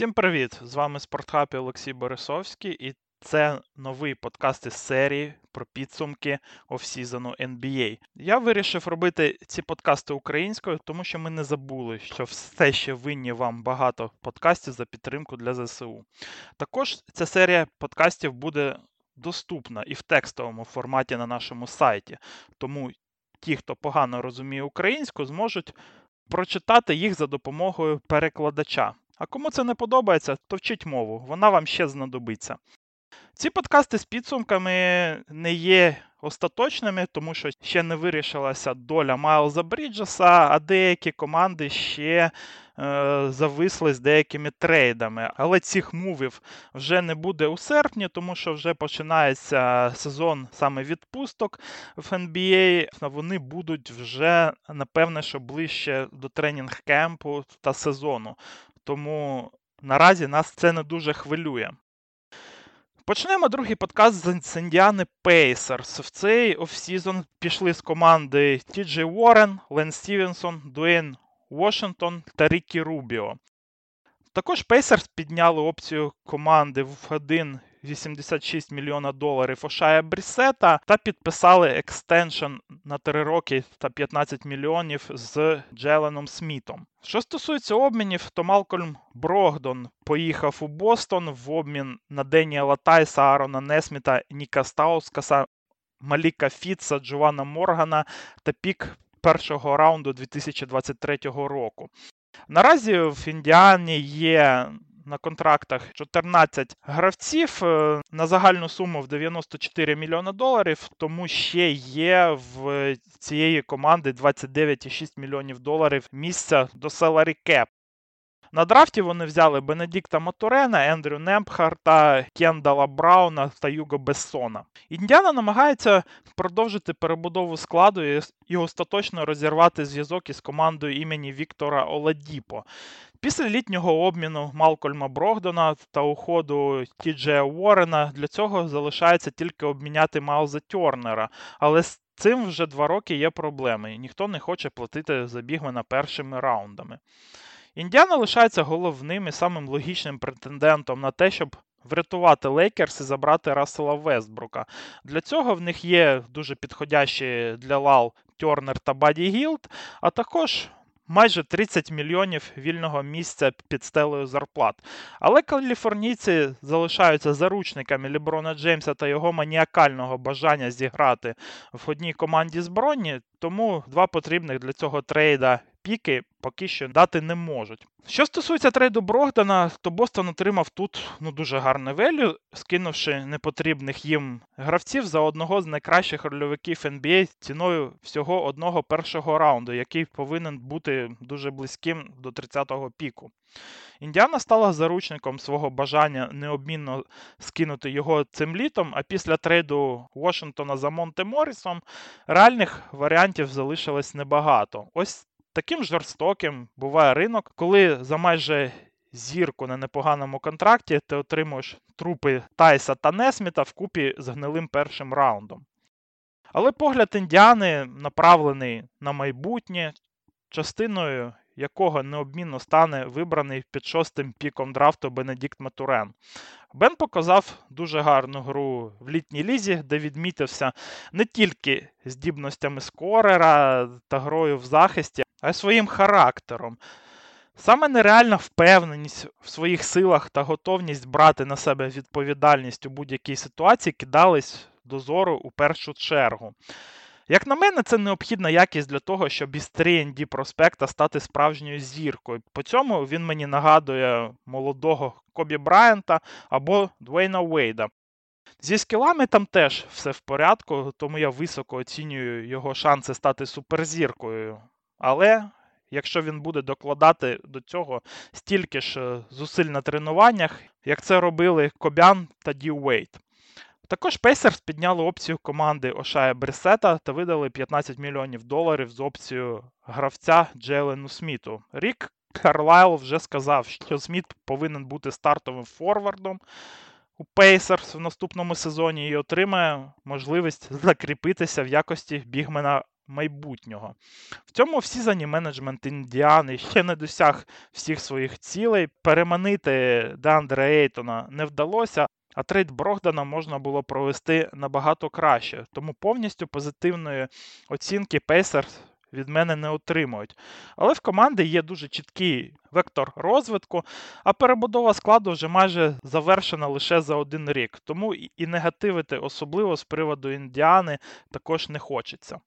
Всім привіт! З вами Спортхаб і Олексій Борисовський, і це новий подкаст із серії про підсумки офсізону NBA. Я вирішив робити ці подкасти українською, тому що ми не забули, що все ще винні вам багато подкастів за підтримку для ЗСУ. Також ця серія подкастів буде доступна і в текстовому форматі на нашому сайті. Тому ті, хто погано розуміє українську, зможуть прочитати їх за допомогою перекладача. А кому це не подобається, то вчіть мову, вона вам ще знадобиться. Ці подкасти з підсумками не є остаточними, тому що ще не вирішилася доля Майлза Бріджеса, а деякі команди ще е, зависли з деякими трейдами. Але цих мувів вже не буде у серпні, тому що вже починається сезон саме відпусток в NBA. Вони будуть вже, напевне, що ближче до training camp у та сезону. Тому наразі нас це не дуже хвилює. Почнемо другий подкаст з Індіани Пейсерс. В цей offseason пішли з команди Ті Джей Уоррен, Ленс Стівенсон, Дуейн Вашингтон та Рікі Рубіо. Також Пейсерс підняли опцію команди в 1,86 мільйона доларів Ошая Брісета та підписали extension на 3 роки та 15 мільйонів з Джеленом Смітом. Що стосується обмінів, то Малкольм Брогдон поїхав у Бостон в обмін на Деніела Тайса, Аарона Несміта, Ніка Стаускаса, Маліка Фітса, Джована Моргана та pick першого раунду 2023 року. Наразі в Індіані є на контрактах 14 гравців е, на загальну суму в 94 мільйони доларів, тому ще є в цієї команди 29,6 мільйонів доларів місця до salary cap. На драфті вони взяли Бенедікта Матурена, Ендрю Немпхарта, Кендала Брауна та Юго Бессона. Індіана намагається продовжити перебудову складу і остаточно розірвати зв'язок із командою імені Віктора Оладіпо. Після літнього обміну Малкольма Брогдона та уходу Тіджея Уоррена для цього залишається тільки обміняти Майлза Тернера, але з цим вже два роки є проблеми, і ніхто не хоче платити за big man а першими раундами. Індіана лишається головним і самим логічним претендентом на те, щоб врятувати Лейкерс і забрати Рассела Вестбрука. Для цього в них є дуже підходящі для LAL Тернер та Баді Гілд, а також майже 30 мільйонів вільного місця під стелею зарплат. Але каліфорнійці залишаються заручниками Ліброна Джеймса та його маніакального бажання зіграти в одній команді збройні, тому два потрібних для цього трейда піки поки що дати не можуть. Що стосується трейду Брогдана, то Бостон отримав тут ну, дуже гарне велю, скинувши непотрібних їм гравців за одного з найкращих рольовиків NBA ціною всього одного першого раунду, який повинен бути дуже близьким до 30-го піку. Індіана стала заручником свого бажання необмінно скинути його цим літом, а після трейду Вашингтона за Монте Моррісом реальних варіантів залишилось небагато. Ось Таким жорстоким буває ринок, коли за майже зірку на непоганому контракті ти отримуєш трупи Тайса та Несміта вкупі з гнилим першим раундом. Але погляд індіани направлений на майбутнє, частиною якого необмінно стане вибраний під шостим піком драфту Бенедікт Матурен. Бен показав дуже гарну гру в літній лізі, де відмітився не тільки здібностями скорера та грою в захисті, а й своїм характером. Саме нереальна впевненість в своїх силах та готовність брати на себе відповідальність у будь-якій ситуації кидались до зору у першу чергу. Як на мене, це необхідна якість для того, щоб із 3D проспекта стати справжньою зіркою. По цьому він мені нагадує молодого Кобі Брайанта або Двейна Уейда. Зі скілами там теж все в порядку, тому я високо оцінюю його шанси стати суперзіркою. Але якщо він буде докладати до цього стільки ж е, зусиль на тренуваннях, як це робили Кобян та Ді Уейт. Також Pacers підняли опцію команди Ошая Бресета та видали 15 мільйонів доларів з опцією гравця Джелену Сміту. Рік Карлайл вже сказав, що Сміт повинен бути стартовим форвардом у Pacers в наступному сезоні і отримає можливість закріпитися в якості бігмена майбутнього. В цьому в сезоні менеджмент Індіани ще не досяг всіх своїх цілей. Переманити Деандре Ейтона не вдалося, а trade Брогдана можна було провести набагато краще. Тому повністю позитивної оцінки Пейсерс від мене не отримують. Але в команди є дуже чіткий вектор розвитку, а перебудова складу вже майже завершена лише за один рік. Тому і негативити, особливо з приводу Індіани, також не хочеться.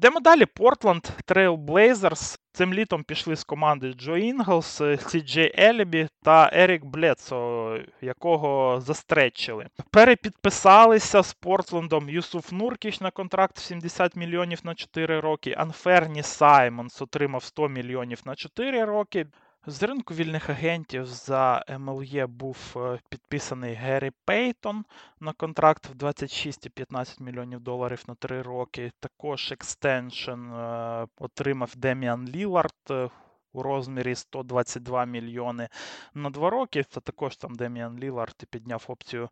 Йдемо далі. Портланд Trail Blazers. Цим літом пішли з команди Джо Інглс, Сі Джей Елібі та Ерік Блецо, якого застретчили. Перепідписалися з Портлендом Юсуф Нуркіч на контракт в 70 мільйонів на 4 роки. Анферні Саймонс отримав 100 мільйонів на 4 роки. З ринку вільних агентів за MLE був е, підписаний Геррі Пейтон на контракт в 26,15 мільйонів доларів на 3 роки. Також extension отримав Деміан Лілард е, у розмірі 122 мільйони на 2 роки. Це також там Деміан Лілард підняв опцію.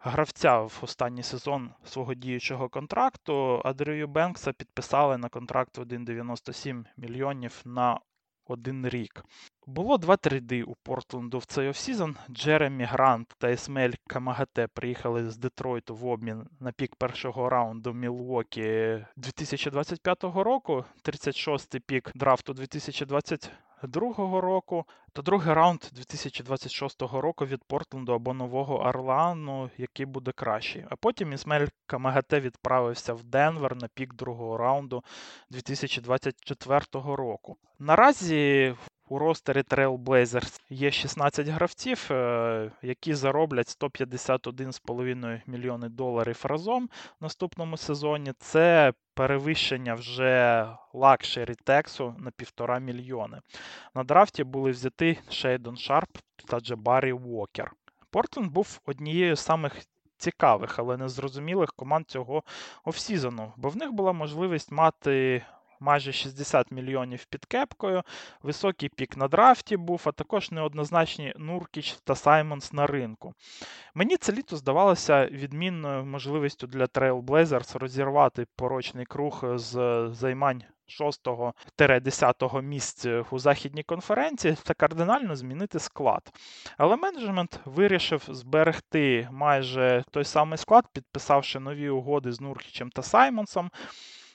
Гравця в останній сезон свого діючого контракту, а Дрю Бенкса підписали на контракт в 1,97 мільйонів на один рік. Було два trade и у Портленду в цей offseason. Джеремі Грант та Есмель Камагате приїхали з Детройту в обмін на pick першого раунду Мілвокі 2025 року, 36-й pick драфту 2022 року та другий раунд 2026 року від Портленду або Нового Орлану, який буде кращий. А потім Ісмель Камагате відправився в Денвер на пік другого раунду 2024 року. Наразі у ростері Trailblazers є 16 гравців, е, які зароблять 151,5 мільйони доларів разом в наступному сезоні. Це перевищення вже luxury tax у на півтора мільйони. На драфті були взяті Шейдон Шарп та Джабарі Уокер. Портленд був однією з самих цікавих, але незрозумілих команд цього offseason у, бо в них була можливість мати майже 60 мільйонів під кепкою, високий pick на драфті був, а також неоднозначні Нуркіч та Саймонс на ринку. Мені це літо здавалося відмінною можливістю для Trailblazers розірвати порочний круг з займань 6-10 місця у західній конференції та кардинально змінити склад. Але менеджмент вирішив зберегти майже той самий склад, підписавши нові угоди з Нуркічем та Саймонсом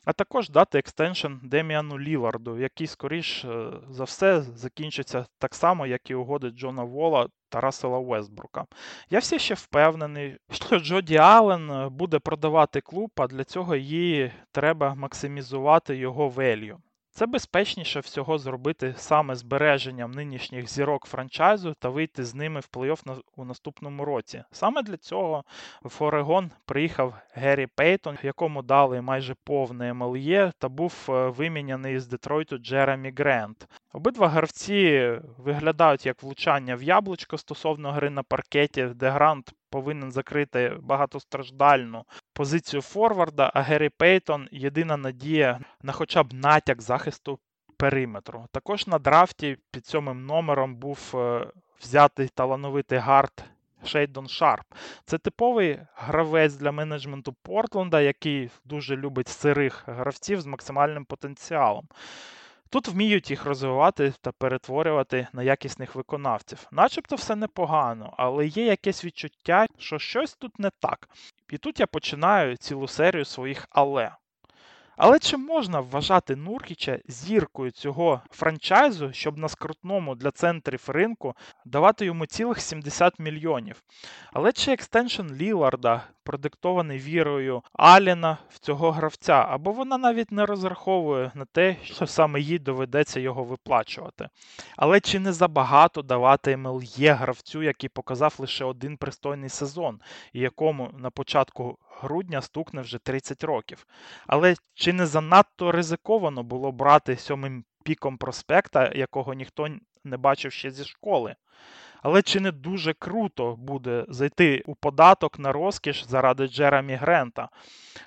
а також дати екстеншн Деміану Ліларду, який, скоріш е, за все, закінчиться так само, як і угоди Джона Вола та Рассела Уестбрука. Я все ще впевнений, що Джоді Аллен е, буде продавати клуб, а для цього їй треба максимізувати його велью. Це безпечніше всього зробити саме збереженням нинішніх зірок франчайзу та вийти з ними в плей-офф у наступному році. Саме для цього в Орегон приїхав Геррі Пейтон, якому дали майже повне МЛЄ та був е, виміняний з Детройту Джеремі Грент. Обидва гравці виглядають як влучання в яблучко стосовно гри на паркеті, де Грант повинен закрити багатостраждальну позицію Форварда, а Геррі Пейтон єдина надія на хоча б натяк захисту периметру. Також на драфті під сьомим номером був е, взятий талановитий guard Шейдон Шарп. Це типовий гравець для менеджменту Портленда, який дуже любить сирих гравців з максимальним потенціалом. Тут вміють їх розвивати та перетворювати на якісних виконавців. Начебто все непогано, але є якесь відчуття, що щось тут не так. І тут я починаю цілу серію своїх але. Але чи можна вважати Нуркіча зіркою цього франчайзу, щоб на скрутному для центрів ринку давати йому цілих 70 мільйонів? Але чи екстеншн Ліларда продиктований вірою Аліна в цього гравця, або вона навіть не розраховує на те, що саме їй доведеться його виплачувати? Але чи не забагато давати МЛЄ гравцю, який показав лише один пристойний сезон, і якому на початку грудня стукне вже 30 років. Але чи не занадто ризиковано було брати сьомим піком проспекта, якого ніхто не бачив ще зі школи? Але чи не дуже круто буде зайти у податок на розкіш заради Джеремі Грента?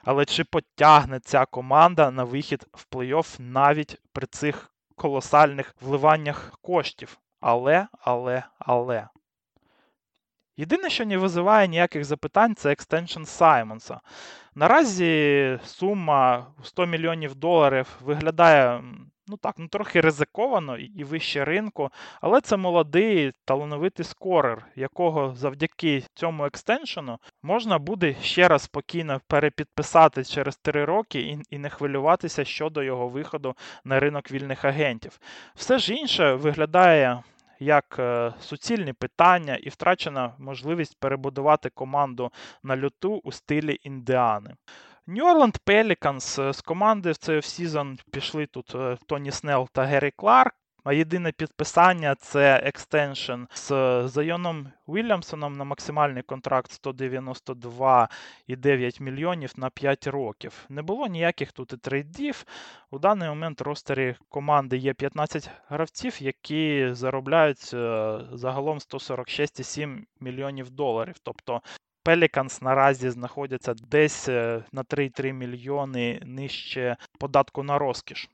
Але чи потягне ця команда на вихід в плей-офф навіть при цих колосальних вливаннях коштів? Але, але, але. Єдине, що не визиває ніяких запитань, це екстеншн Саймонса. Наразі сума 100 мільйонів доларів виглядає ну так, ну трохи ризиковано і вище ринку, але це молодий талановитий скорер, якого завдяки цьому екстеншену можна буде ще раз спокійно перепідписати через 3 роки і, і не хвилюватися щодо його виходу на ринок вільних агентів. Все ж інше виглядає як е, суцільні питання і втрачена можливість перебудувати команду на льоту у стилі Індіани. New Orleans Pelicans з команди в цей сезон пішли тут е, Тоні Снелл та Геррі Кларк. А єдине підписання це extension з Зайоном Вільямсоном на максимальний контракт 192,9 мільйонів на 5 років. Не було ніяких тут і trade ів. У даний момент в roster і команди є 15 гравців, які заробляють е, загалом 146,7 мільйонів доларів. Тобто Pelicans наразі знаходяться десь е, на 3,3 мільйони нижче податку на розкіш.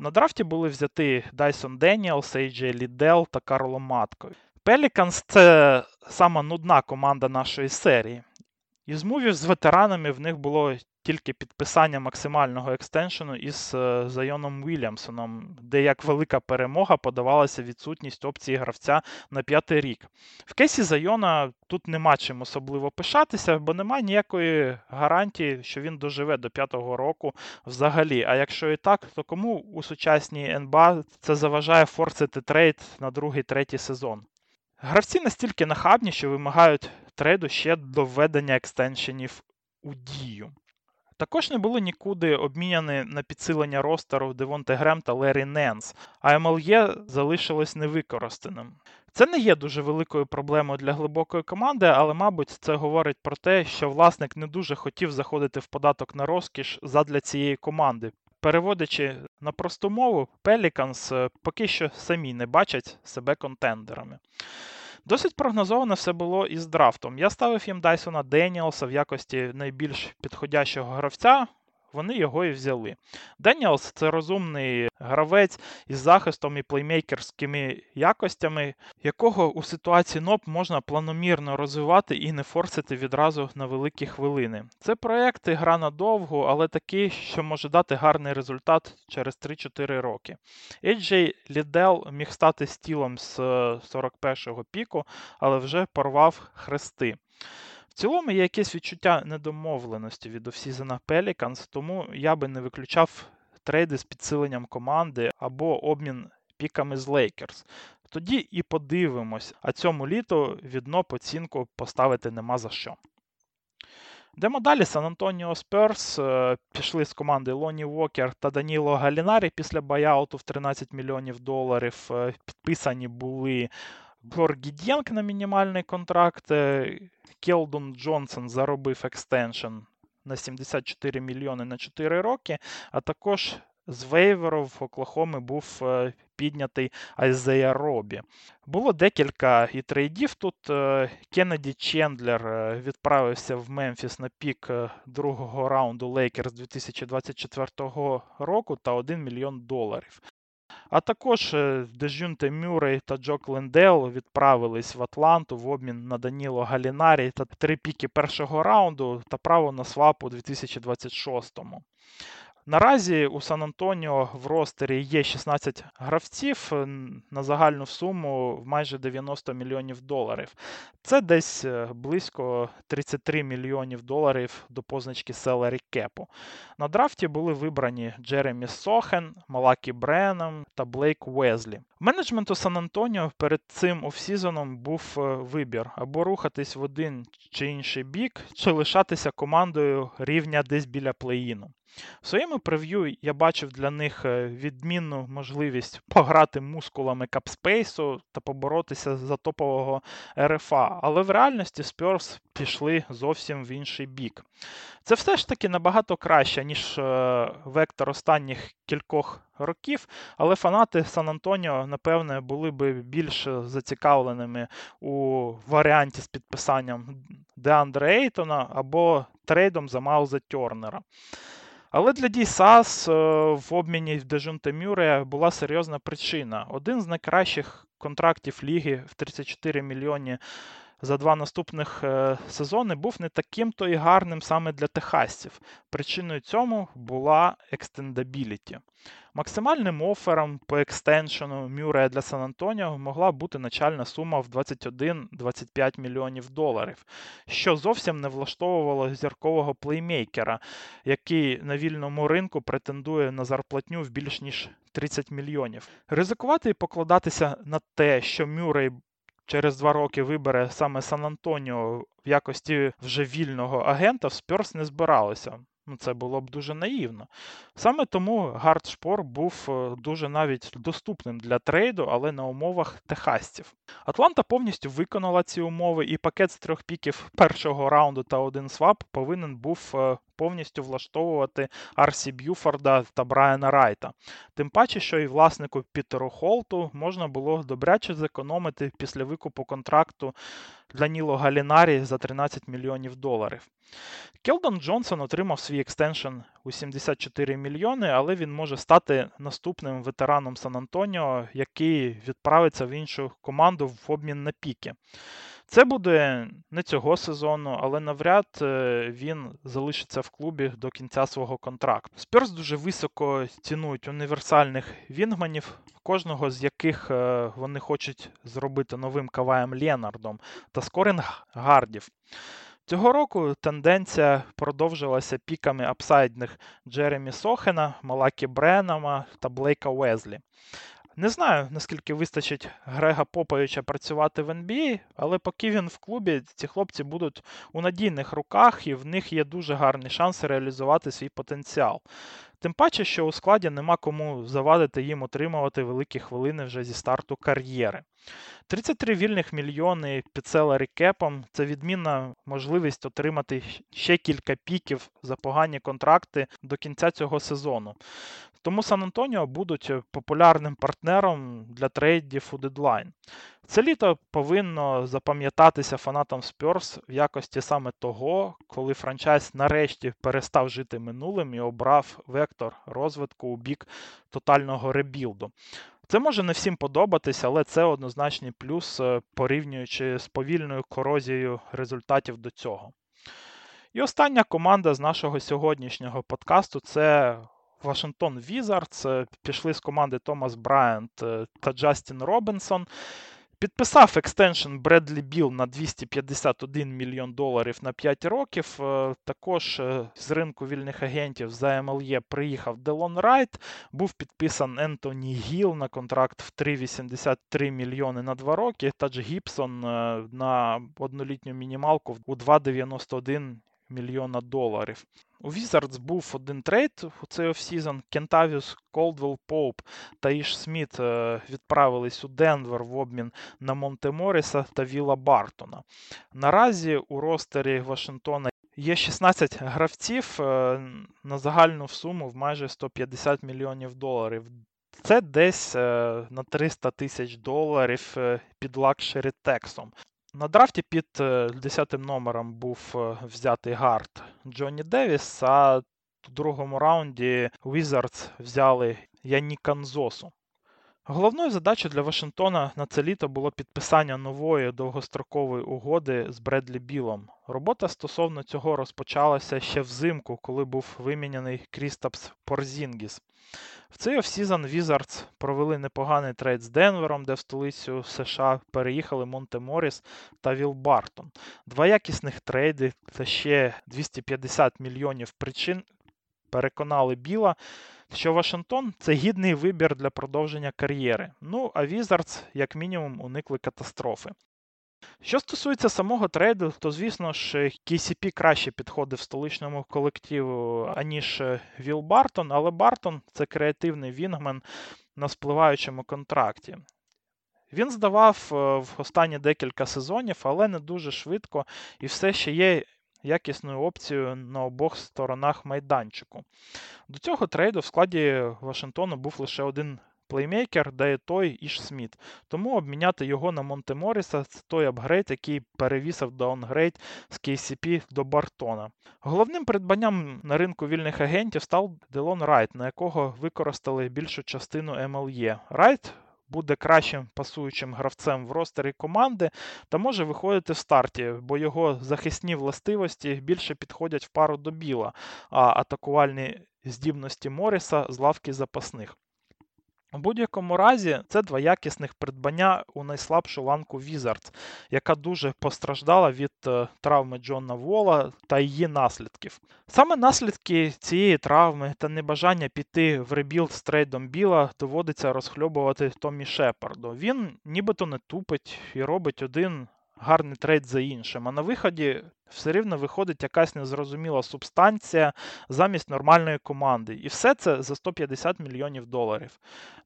На драфті були взяті Дайсон Деніелс, Ейджей Лідел та Карло Матко. Pelicans – це сама нудна команда нашої серії. Із мувів з ветеранами в них було тільки підписання максимального екстеншену із е, Зайоном Вільямсоном, де як велика перемога подавалася відсутність опції гравця на п'ятий рік. В кейсі Зайона тут нема чим особливо пишатися, бо немає ніякої гарантії, що він доживе до п'ятого року взагалі. А якщо і так, то кому у сучасній НБА це заважає форсити трейд на другий третій сезон? Гравці настільки нахабні, що вимагають трейду ще до введення екстеншенів у дію. Також не були нікуди обміняні на підсилення ростеру Девонте Грем та Лері Ненс, а МЛЄ залишилось невикористаним. Це не є дуже великою проблемою для глибокої команди, але, мабуть, це говорить про те, що власник не дуже хотів заходити в податок на розкіш задля цієї команди. Переводячи на просту мову, Pelicans е, поки що самі не бачать себе контендерами. Досить прогнозовано все було із драфтом. Я ставив їм Дайсона Деніелса в якості найбільш підходящого гравця. Вони його і взяли. Деніелс це розумний гравець із захистом і плеймейкерськими якостями, якого у ситуації НОП можна планомірно розвивати і не форсити відразу на великі хвилини. Це проєкт гра надовго, але такий, що може дати гарний результат через 3-4 роки. AJ Лідел міг стати стілом з 41-го піку, але вже порвав хрести. Цілому є якесь відчуття недомовленості від офсізона Pelicans, тому я би не виключав трейди з підсиленням команди або обмін піками з Lakers. Тоді і подивимось, а цьому літу відно оцінку поставити нема за що. Йдемо далі. Сан Антоніо Сперс пішли з команди Лоні Вокер та Даніло Галінарі після buyout у в 13 мільйонів доларів. Е, підписані були Горгі Дьєнг на мінімальний контракт. Келдон Джонсон заробив extension на 74 мільйони на 4 роки, а також з waiver у в Оклахоми був е, піднятий Айзея Робі. Було декілька і trade ів тут. Е, Кеннеді Чендлер е, відправився в Мемфіс на pick другого раунду Лейкерс 2024 року та 1 мільйон доларів. А також е, Дежюнте Мюррей та Джок Лендейл відправились в Атланту в обмін на Даніло Галінарі та три піки першого раунду та право на swap у 2026-му. Наразі у Сан Антоніо в ростері є 16 гравців на загальну суму в майже 90 мільйонів доларів. Це десь е, близько 33 мільйонів доларів до позначки Salary Cap. На драфті були вибрані Джеремі Сохен, Малакі Бренем та Блейк Веслі. Менеджменту Сан Антоніо перед цим off-season ом був е, вибір або рухатись в один чи інший бік, чи лишатися командою рівня десь біля play-in у. В своєму прев'ю я бачив для них е, відмінну можливість пограти мускулами cap space у та поборотися за топового РФА, але в реальності Спьорс пішли зовсім в інший бік. Це все ж таки набагато краще, ніж е, вектор останніх кількох років, але фанати Сан Антоніо, напевне, були би більш зацікавленими у варіанті з підписанням Деандре Ейтона або трейдом за Майлза Тернера. Але для дій САС е, в обміні Дежунте Мюре була серйозна причина. Один з найкращих контрактів ліги в 34 мільйони за два наступних е, сезони був не таким то і гарним саме для техасців. Причиною цьому була екстендабіліті. Максимальним офером по екстеншену Мюрея для Сан Антоніо могла бути начальна сума в 21-25 мільйонів доларів, що зовсім не влаштовувало зіркового плеймейкера, який на вільному ринку претендує на зарплатню в більш ніж 30 мільйонів. Ризикувати і покладатися на те, що Мюррей через два роки вибере саме Сан Антоніо в якості вже вільного агента, в Сперс не збиралося. Ну, Це було б дуже наївно. Саме тому гард Шпор був е, дуже навіть доступним для трейду, але на умовах техасців. Атланта повністю виконала ці умови, і пакет з трьох піків першого раунду та один swap повинен був е, повністю влаштовувати Ар Сі Б'юфорда та Брайана Райта. Тим паче, що і власнику Пітеру Холту можна було добряче зекономити після викупу контракту Даніло Галінарі за 13 мільйонів доларів. Келдон Джонсон отримав свій extension у 74 мільйони, але він може стати наступним ветераном Сан Антоніо, який відправиться в іншу команду в обмін на піки. Це буде не цього сезону, але навряд е, він залишиться в клубі до кінця свого контракту. Сперс дуже високо цінують універсальних вінгманів, кожного з яких е, вони хочуть зробити новим Каваєм Ленардом та скорінг гардів. Цього року тенденція продовжилася піками апсайдних Джеремі Сохена, Малакі Бренама та Блейка Уезлі. Не знаю, наскільки вистачить Грега Поповича працювати в NBA, але поки він в клубі, ці хлопці будуть у надійних руках, і в них є дуже гарні шанси реалізувати свій потенціал. Тим паче, що у складі нема кому завадити їм отримувати великі хвилини вже зі старту кар'єри. 33 вільних мільйони під селері кепом це відмінна можливість отримати ще кілька піків за погані контракти до кінця цього сезону. Тому Сан Антоніо будуть популярним партнером для трейдів у дедлайн. Це літо повинно запам'ятатися фанатам Спьорс в якості саме того, коли франчайз нарешті перестав жити минулим і обрав вектор розвитку у бік тотального rebuild у. Це може не всім подобатися, але це однозначний плюс, е, порівнюючи з повільною корозією результатів до цього. І остання команда з нашого сьогоднішнього подкасту це Вашингтон Візардс. Пішли з команди Томас Брайант е, та Джастін Робінсон. Підписав extension Бредлі Біл на 251 мільйон доларів на 5 років. Е, також е, з ринку вільних агентів за MLE приїхав Делон Райт. Був підписан Ентоні Гіл на контракт в 3,83 мільйони на 2 роки. Тадж Гібсон на однолітню мінімалку у 2,91 мільйона доларів. У Wizards був один трейд у цей off-season. Кентавіус Колдвелл-Поуп та Іш Сміт е, відправились у Денвер в обмін на Монте Моріса та Віла Бартона. Наразі у ростері Вашингтона є 16 гравців е, на загальну суму в майже 150 мільйонів доларів. Це десь е, на 300 тисяч доларів під luxury tax ом. На драфті під 10 е, номером був е, взятий гард Джонні Девіс, а в другому раунді Wizards взяли Янніка Нзосу. Головною задачею для Вашингтона на це літо було підписання нової довгострокової угоди з Бредлі Білом. Робота стосовно цього розпочалася ще взимку, коли був виміняний Крістапс Порзінгіс. В цей off-season Wizards провели непоганий трейд з Денвером, де в столицю США переїхали Монте Моріс та Віл Бартон. Два якісних трейди та ще 250 мільйонів причин переконали Біла, що Вашингтон це гідний вибір для продовження кар'єри. Ну а Wizards, як мінімум, уникли катастрофи. Що стосується самого трейду, то, звісно ж, KCP краще підходив столичному колективу, аніж Віл Бартон, але Бартон це креативний вінгмен на спливаючому контракті. Він здавав е, в останні декілька сезонів, але не дуже швидко і все ще є якісною опцією на обох сторонах майданчику. До цього трейду в складі Вашингтону був лише один плеймейкер, та і той Іш Сміт. Тому обміняти його на Монте Моріса це той апгрейд, який перевісив даунгрейд з KCP до Бартона. Головним придбанням на ринку вільних агентів став Делон Райт, на якого використали більшу частину MLE. Райт буде кращим пасуючим гравцем в ростері команди та може виходити в старті, бо його захисні властивості більше підходять в пару до Біла, а атакувальні здібності Моріса з лавки запасних. У будь-якому разі це два якісних придбання у найслабшу ланку Wizards, яка дуже постраждала від е, травми Джона Вола та її наслідків. Саме наслідки цієї травми та небажання піти в rebuild з трейдом Біла доводиться розхльобувати Томі Шепарду. Він нібито не тупить і робить один гарний трейд за іншим. А на виході все рівно виходить якась незрозуміла субстанція замість нормальної команди. І все це за 150 мільйонів доларів.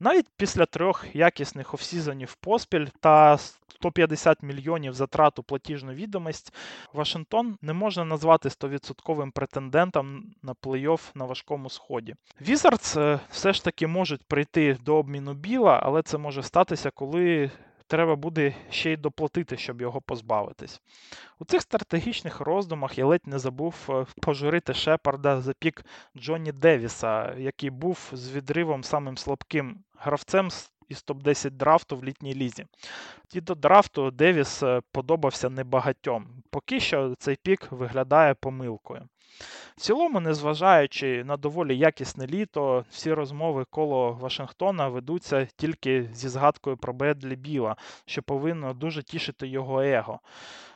Навіть після трьох якісних offseason ів поспіль та 150 мільйонів затрат у платіжну відомість, Вашингтон не можна назвати 100% претендентом на плей-офф на важкому сході. Візардс е, все ж таки можуть прийти до обміну біла, але це може статися, коли треба буде ще й доплатити, щоб його позбавитись. У цих стратегічних роздумах я ледь не забув е, пожурити Шепарда за pick Джонні Девіса, який був з відривом самим слабким гравцем із топ-10 драфту в літній лізі. І до драфту Девіс е, подобався небагатьом. Поки що цей pick виглядає помилкою. В цілому, незважаючи на доволі якісне літо, всі розмови коло Вашингтона ведуться тільки зі згадкою про Бредлі Біла, що повинно дуже тішити його его.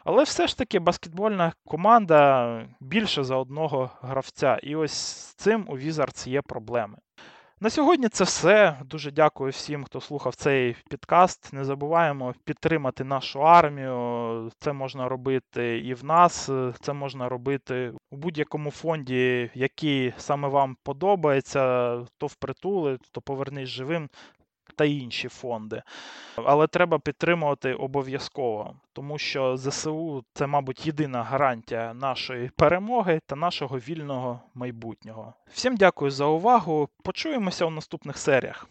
Але все ж таки баскетбольна команда більше за одного гравця, і ось з цим у Візардс є проблеми. На сьогодні це все. Дуже дякую всім, хто слухав цей підкаст. Не забуваємо підтримати нашу армію. Це можна робити і в нас, це можна робити у будь-якому фонді, який саме вам подобається, то впритули, то повернись живим та інші фонди. Але треба підтримувати обов'язково, тому що ЗСУ це, мабуть, єдина гарантія нашої перемоги та нашого вільного майбутнього. Всім дякую за увагу. Почуємося у наступних серіях.